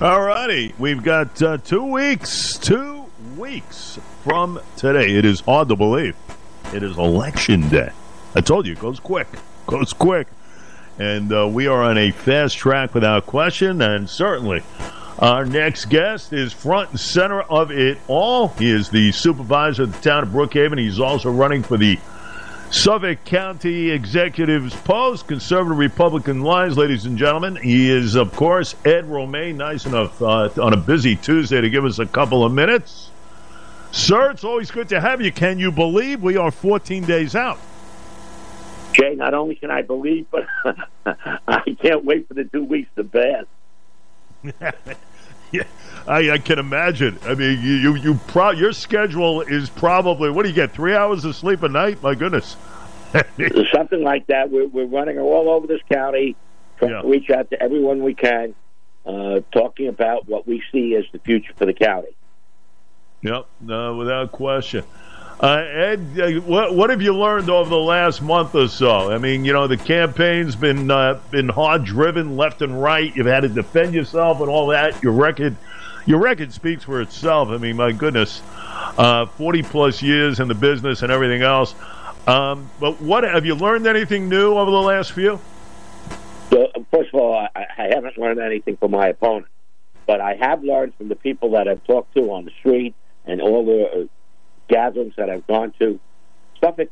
All righty. We've got uh, two weeks, two weeks from today. It is hard to believe. It is election day. I told you, it goes quick. Goes quick. And uh, we are on a fast track without question. And certainly, our next guest is front and center of it all. He is the supervisor of the town of Brookhaven. He's also running for the Suffolk County Executive's Post, Conservative Republican lines, ladies and gentlemen. He is, of course, Ed Romaine, nice enough uh, on a busy Tuesday to give us a couple of minutes. Sir, it's always good to have you. Can you believe we are 14 days out? Jay, not only can I believe, but I can't wait for the two weeks to pass. yeah, I, I, can imagine. I mean, you you, you pro- your schedule is probably what do you get? Three hours of sleep a night? My goodness, something like that. We're we're running all over this county, trying yeah. to reach out to everyone we can, uh, talking about what we see as the future for the county. Yep, no, without question. Uh, Ed, uh, what, what have you learned over the last month or so? I mean, you know, the campaign's been uh, been hard driven left and right. You've had to defend yourself and all that. Your record, your record speaks for itself. I mean, my goodness, uh, forty plus years in the business and everything else. Um, but what have you learned anything new over the last few? Well, first of all, I, I haven't learned anything from my opponent, but I have learned from the people that I've talked to on the street and all the uh, gatherings that I've gone to. Suffolk,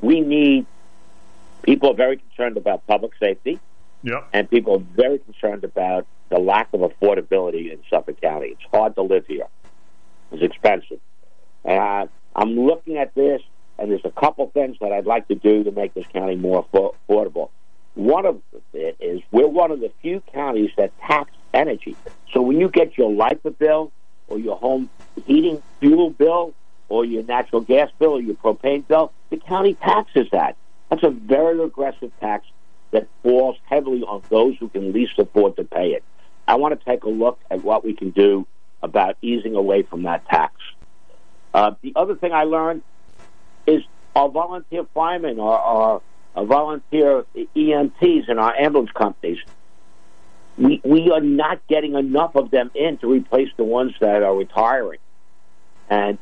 we need people are very concerned about public safety. Yeah. And people are very concerned about the lack of affordability in Suffolk County. It's hard to live here. It's expensive. And I'm looking at this, and there's a couple things that I'd like to do to make this county more affordable. One of it is we're one of the few counties that tax energy. So when you get your LIPA bill or your home heating fuel bill, or your natural gas bill or your propane bill, the county taxes that. That's a very aggressive tax that falls heavily on those who can least afford to pay it. I want to take a look at what we can do about easing away from that tax. Uh, the other thing I learned is our volunteer firemen, our, our, our volunteer EMTs, and our ambulance companies. We, we are not getting enough of them in to replace the ones that are retiring. And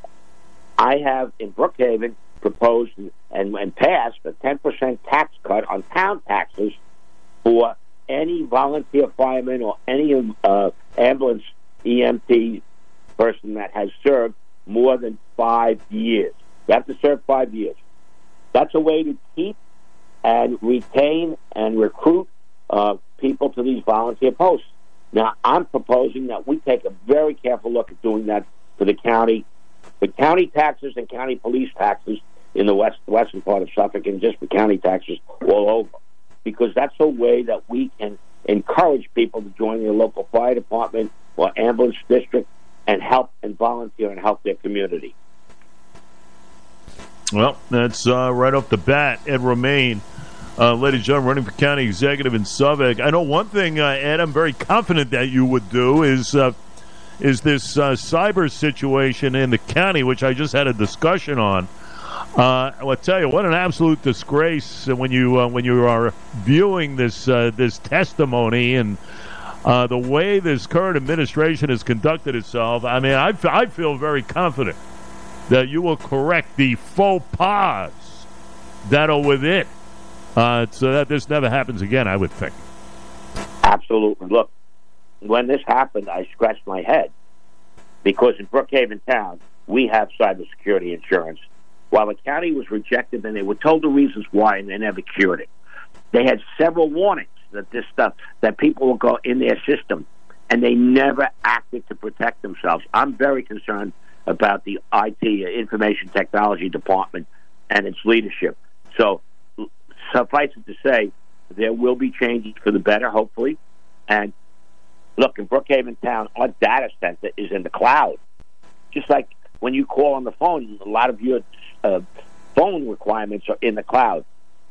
I have in Brookhaven proposed and, and passed a 10% tax cut on town taxes for any volunteer fireman or any uh, ambulance EMT person that has served more than five years. You have to serve five years. That's a way to keep and retain and recruit uh, people to these volunteer posts. Now, I'm proposing that we take a very careful look at doing that for the county the county taxes and county police taxes in the west western part of Suffolk and just the county taxes all over. Because that's a way that we can encourage people to join their local fire department or ambulance district and help and volunteer and help their community. Well, that's uh, right off the bat. Ed Romaine, uh, ladies and gentlemen, running for county executive in Suffolk. I know one thing, uh, Ed, I'm very confident that you would do is uh, is this uh, cyber situation in the county, which I just had a discussion on. Uh, I'll tell you what an absolute disgrace when you uh, when you are viewing this uh, this testimony and uh, the way this current administration has conducted itself. I mean, I, f- I feel very confident that you will correct the faux pas that are within, uh, so that this never happens again. I would think. Absolutely. Look, when this happened, I scratched my head because in Brookhaven Town, we have cybersecurity insurance. While the county was rejected, and they were told the reasons why, and they never cured it. They had several warnings that this stuff, that people will go in their system, and they never acted to protect themselves. I'm very concerned about the IT, uh, Information Technology Department, and its leadership. So, suffice it to say, there will be changes for the better, hopefully, and Look, in Brookhaven Town, our data center is in the cloud. Just like when you call on the phone, a lot of your uh, phone requirements are in the cloud.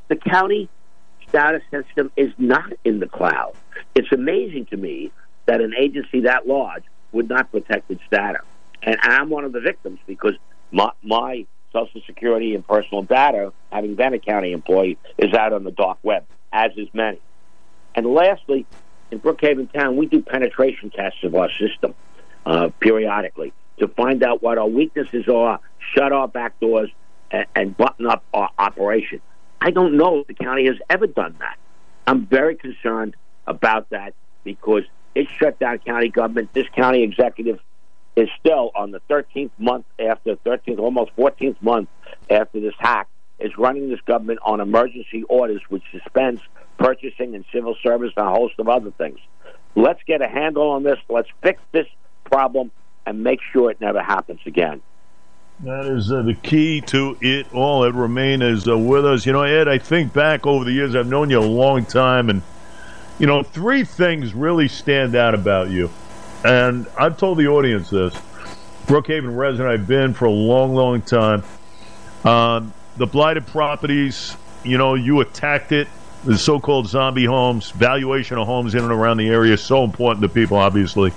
The county data system is not in the cloud. It's amazing to me that an agency that large would not protect its data. And I'm one of the victims because my, my Social Security and personal data, having been a county employee, is out on the dark web, as is many. And lastly, in Brookhaven Town, we do penetration tests of our system uh, periodically to find out what our weaknesses are, shut our back doors, and, and button up our operation. I don't know if the county has ever done that. I'm very concerned about that because it shut down county government. This county executive is still on the 13th month after 13th, almost 14th month after this hack, is running this government on emergency orders, which suspends purchasing and civil service and a host of other things. Let's get a handle on this. Let's fix this problem and make sure it never happens again. That is uh, the key to it all. Ed Romaine is uh, with us. You know, Ed, I think back over the years, I've known you a long time, and, you know, three things really stand out about you. And I've told the audience this. Brookhaven resident, I've been for a long, long time. Um, the blighted properties, you know, you attacked it. The so called zombie homes, valuation of homes in and around the area is so important to people, obviously.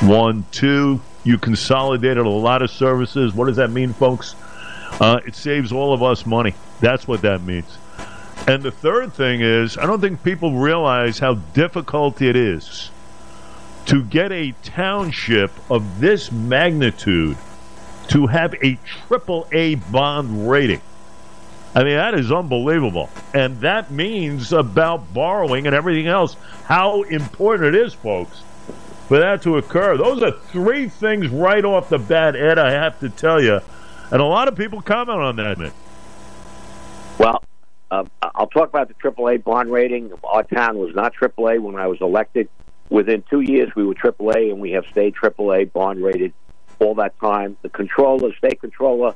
One, two, you consolidated a lot of services. What does that mean, folks? Uh, it saves all of us money. That's what that means. And the third thing is, I don't think people realize how difficult it is to get a township of this magnitude to have a triple A bond rating. I mean, that is unbelievable. And that means about borrowing and everything else, how important it is, folks for that to occur. Those are three things right off the bat, Ed, I have to tell you. And a lot of people comment on that. Well, uh, I'll talk about the AAA bond rating. Our town was not AAA when I was elected. Within two years, we were AAA, and we have stayed AAA bond rated all that time. The controller, state controller,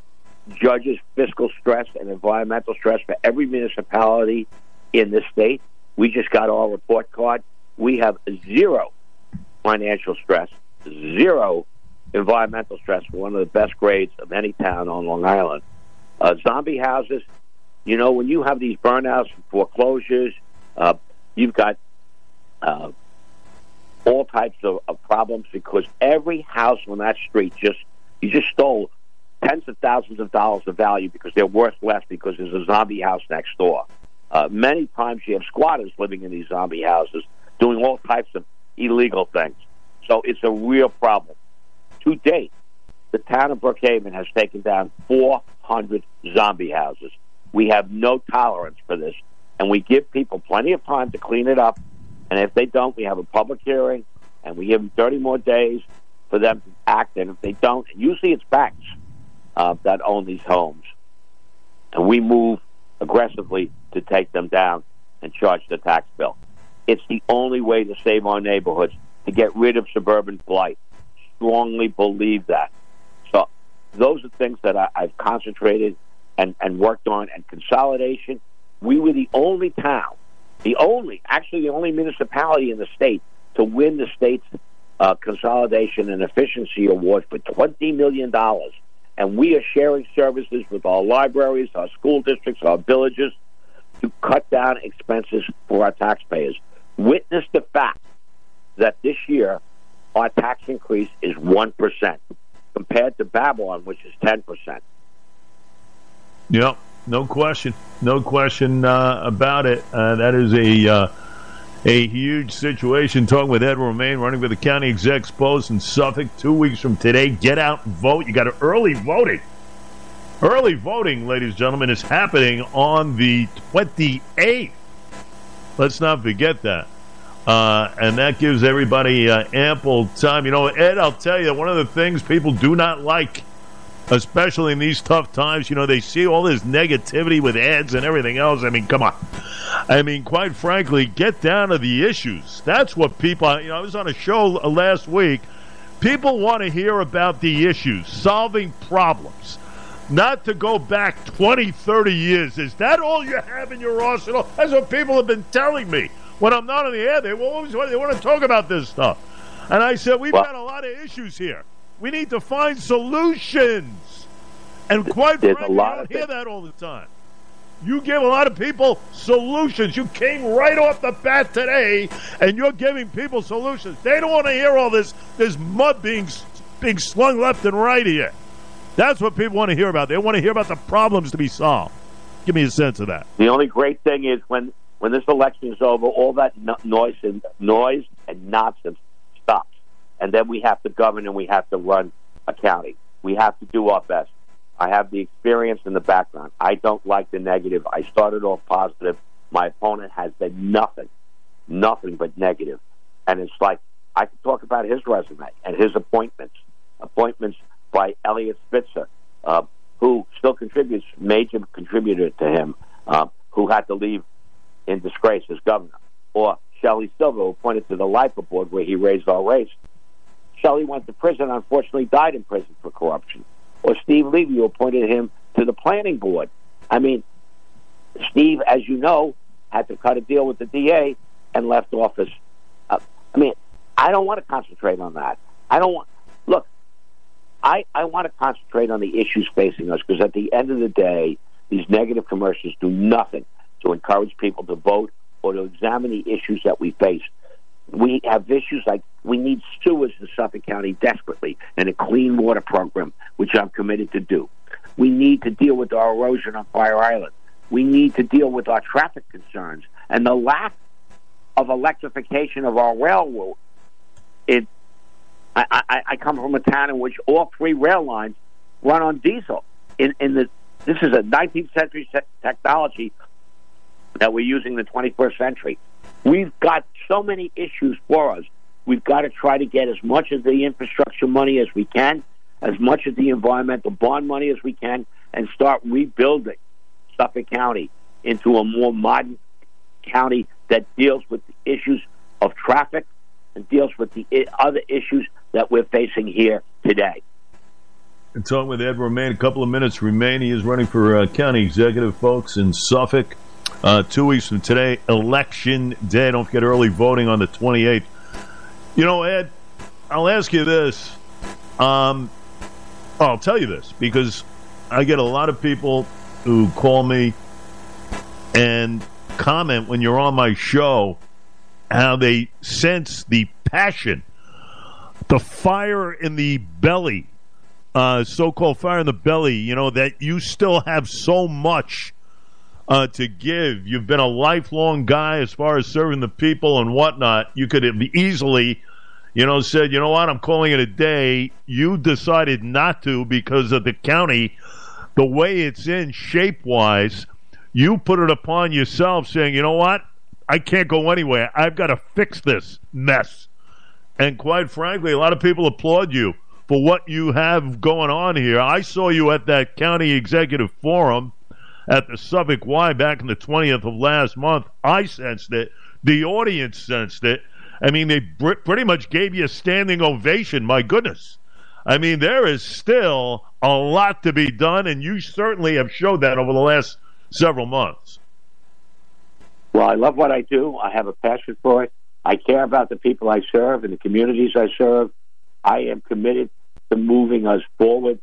judges fiscal stress and environmental stress for every municipality in this state. We just got our report card. We have zero financial stress, zero environmental stress, one of the best grades of any town on Long Island. Uh, zombie houses, you know, when you have these burnouts, foreclosures, uh, you've got uh, all types of, of problems because every house on that street just you just stole tens of thousands of dollars of value because they're worth less because there's a zombie house next door. Uh, many times you have squatters living in these zombie houses doing all types of illegal things. So it's a real problem. To date, the town of Brookhaven has taken down 400 zombie houses. We have no tolerance for this, and we give people plenty of time to clean it up. And if they don't, we have a public hearing, and we give them 30 more days for them to act. And if they don't, usually it's banks uh, that own these homes, and we move aggressively to take them down and charge the tax bill. It's the only way to save our neighborhoods, to get rid of suburban blight. Strongly believe that. So those are things that I, I've concentrated and, and worked on. And consolidation, we were the only town, the only, actually the only municipality in the state to win the state's uh, consolidation and efficiency award for $20 million. And we are sharing services with our libraries, our school districts, our villages to cut down expenses for our taxpayers witness the fact that this year our tax increase is 1% compared to Babylon, which is 10%. Yep, no question. No question uh, about it. Uh, that is a. Uh, a huge situation. Talking with Ed Romaine, running for the county exec's post in Suffolk. Two weeks from today, get out and vote. You got to early voting. Early voting, ladies and gentlemen, is happening on the 28th. Let's not forget that. Uh, and that gives everybody uh, ample time. You know, Ed, I'll tell you, one of the things people do not like, especially in these tough times, you know, they see all this negativity with ads and everything else. I mean, come on. I mean, quite frankly, get down to the issues. That's what people, you know, I was on a show uh, last week. People want to hear about the issues, solving problems not to go back 20, 30 years. Is that all you have in your arsenal? That's what people have been telling me. When I'm not on the air, they always they want to talk about this stuff. And I said, we've well, got a lot of issues here. We need to find solutions. And quite frankly, a I don't hear that all the time. You give a lot of people solutions. You came right off the bat today, and you're giving people solutions. They don't want to hear all this this mud being being slung left and right here. That's what people want to hear about. They want to hear about the problems to be solved. Give me a sense of that. The only great thing is when when this election is over, all that no- noise and noise and nonsense and then we have to govern and we have to run a county. We have to do our best. I have the experience and the background. I don't like the negative. I started off positive. My opponent has been nothing, nothing but negative. and it's like I could talk about his resume and his appointments, appointments by Eliot Spitzer, uh, who still contributes, major contributor to him, uh, who had to leave in disgrace as governor, or Shelley Silver, appointed to the LIPA board where he raised our rates. Shelley went to prison, unfortunately died in prison for corruption. Or Steve Levy, who appointed him to the planning board. I mean, Steve, as you know, had to cut a deal with the DA and left office. Uh, I mean, I don't want to concentrate on that. I don't want. Look, I I want to concentrate on the issues facing us because at the end of the day, these negative commercials do nothing to encourage people to vote or to examine the issues that we face. We have issues like we need sewers in Suffolk County desperately and a clean water program, which I'm committed to do. We need to deal with our erosion on Fire Island. We need to deal with our traffic concerns and the lack of electrification of our railroad. It, I, I, I come from a town in which all three rail lines run on diesel. In, in the this is a 19th century te- technology that we're using in the 21st century. We've got so many issues for us. We've got to try to get as much of the infrastructure money as we can, as much of the environmental bond money as we can, and start rebuilding Suffolk County into a more modern county that deals with the issues of traffic and deals with the other issues that we're facing here today. And talking with Ed Romaine, a couple of minutes remain. He is running for uh, county executive, folks, in Suffolk. Uh, two weeks from today, election day. Don't forget early voting on the 28th. You know, Ed, I'll ask you this. Um, I'll tell you this because I get a lot of people who call me and comment when you're on my show how they sense the passion, the fire in the belly, uh, so called fire in the belly, you know, that you still have so much uh, to give. You've been a lifelong guy as far as serving the people and whatnot. You could have easily, you know, said, you know what, I'm calling it a day. You decided not to because of the county, the way it's in shape wise. You put it upon yourself, saying, you know what, I can't go anywhere. I've got to fix this mess. And quite frankly, a lot of people applaud you for what you have going on here. I saw you at that county executive forum at the Suffolk Y back in the 20th of last month. I sensed it. The audience sensed it. I mean, they br- pretty much gave you a standing ovation. My goodness. I mean, there is still a lot to be done, and you certainly have showed that over the last several months. Well, I love what I do. I have a passion for it. I care about the people I serve and the communities I serve. I am committed to moving us forward.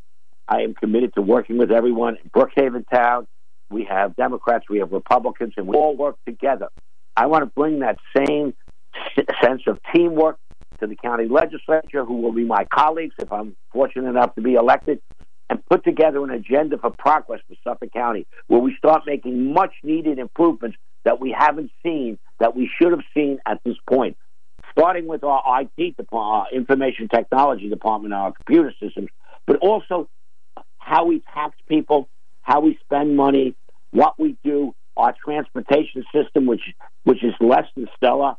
I am committed to working with everyone in Brookhaven Town. We have Democrats, we have Republicans, and we all work together. I want to bring that same sense of teamwork to the county legislature, who will be my colleagues if I'm fortunate enough to be elected, and put together an agenda for progress for Suffolk County, where we start making much needed improvements that we haven't seen, that we should have seen at this point. Starting with our IT department, our information technology department, our computer systems, but also how we tax people, how we spend money, what we do, our transportation system, which which is less than stellar,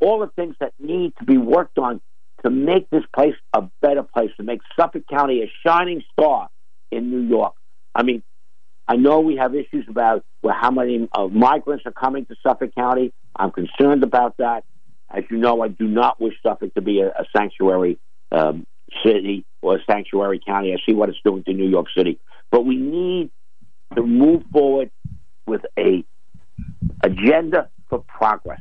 all the things that need to be worked on to make this place a better place, to make Suffolk County a shining star in New York. I mean, I know we have issues about well, how many of migrants are coming to Suffolk County. I'm concerned about that. As you know, I do not wish Suffolk to be a, a sanctuary um, city or a sanctuary county. I see what it's doing to New York City, but we need to move forward with a agenda for progress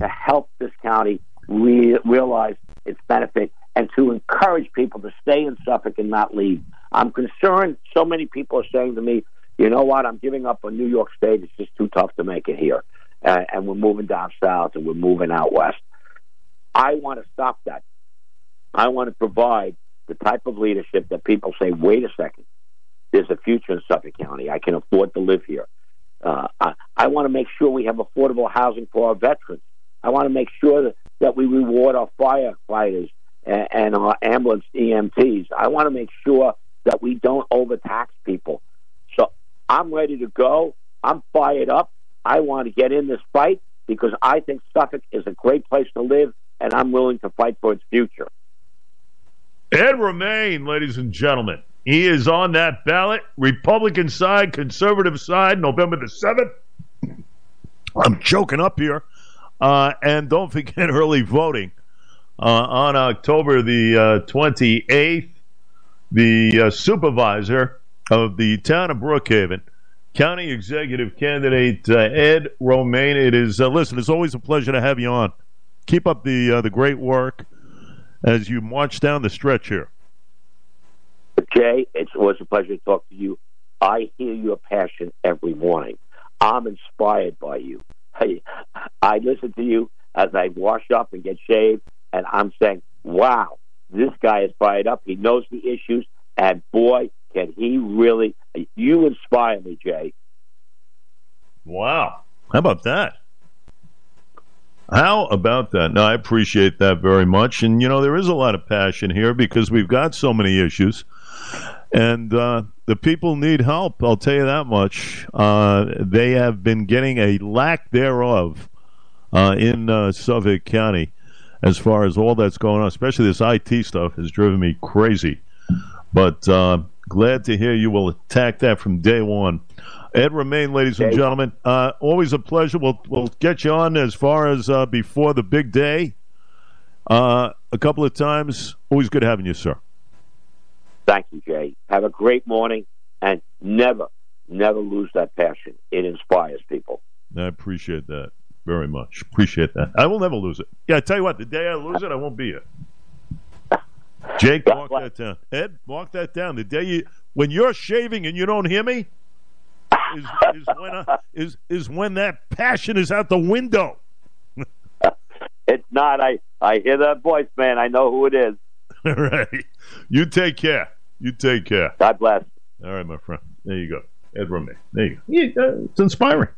to help this county re- realize its benefit and to encourage people to stay in Suffolk and not leave. I'm concerned. So many people are saying to me, "You know what? I'm giving up on New York State. It's just too tough to make it here, uh, and we're moving down south and we're moving out west." I want to stop that. I want to provide the type of leadership that people say, "Wait a second, there's a future in Suffolk County. I can afford to live here. Uh, I, I want to make sure we have affordable housing for our veterans. I want to make sure that, that we reward our firefighters and, and our ambulance EMTs. I want to make sure that we don't overtax people. So I'm ready to go. I'm fired up. I want to get in this fight because I think Suffolk is a great place to live, and I'm willing to fight for its future. Ed Romaine, ladies and gentlemen. He is on that ballot, Republican side, conservative side, November the 7th. I'm choking up here. Uh, and don't forget early voting uh, on October the uh, 28th. The uh, supervisor of the town of Brookhaven, County Executive Candidate uh, Ed Romaine. It is uh, listen. It's always a pleasure to have you on. Keep up the the great work as you march down the stretch here. Jay, it's always a pleasure to talk to you. I hear your passion every morning. I'm inspired by you. I, I listen to you as I wash up and get shaved, and I'm saying, wow, this guy is fired up. He knows the issues, and boy, can he really. You inspire me, Jay. Wow. How about that? How about that? No, I appreciate that very much. And, you know, there is a lot of passion here because we've got so many issues. And uh, the people need help, I'll tell you that much. Uh, they have been getting a lack thereof uh, in uh, Suffolk County as far as all that's going on, especially this IT stuff has driven me crazy. But uh, glad to hear you will attack that from day one. Ed Romaine, ladies and gentlemen. Uh, always a pleasure. We'll we'll get you on as far as uh, before the big day. Uh, a couple of times. Always good having you, sir. Thank you, Jay. Have a great morning, and never, never lose that passion. It inspires people. I appreciate that very much. Appreciate that. I will never lose it. Yeah, I tell you what. The day I lose it, I won't be here. Jake, mark that down. Ed, mark that down. The day you, when you're shaving and you don't hear me, is, is when I, is is when that passion is out the window. it's not. I I hear that voice, man. I know who it is. All right. You take care. You take care. God bless. All right, my friend. There you go. Ed Romney. There you go. Yeah, uh, it's inspiring.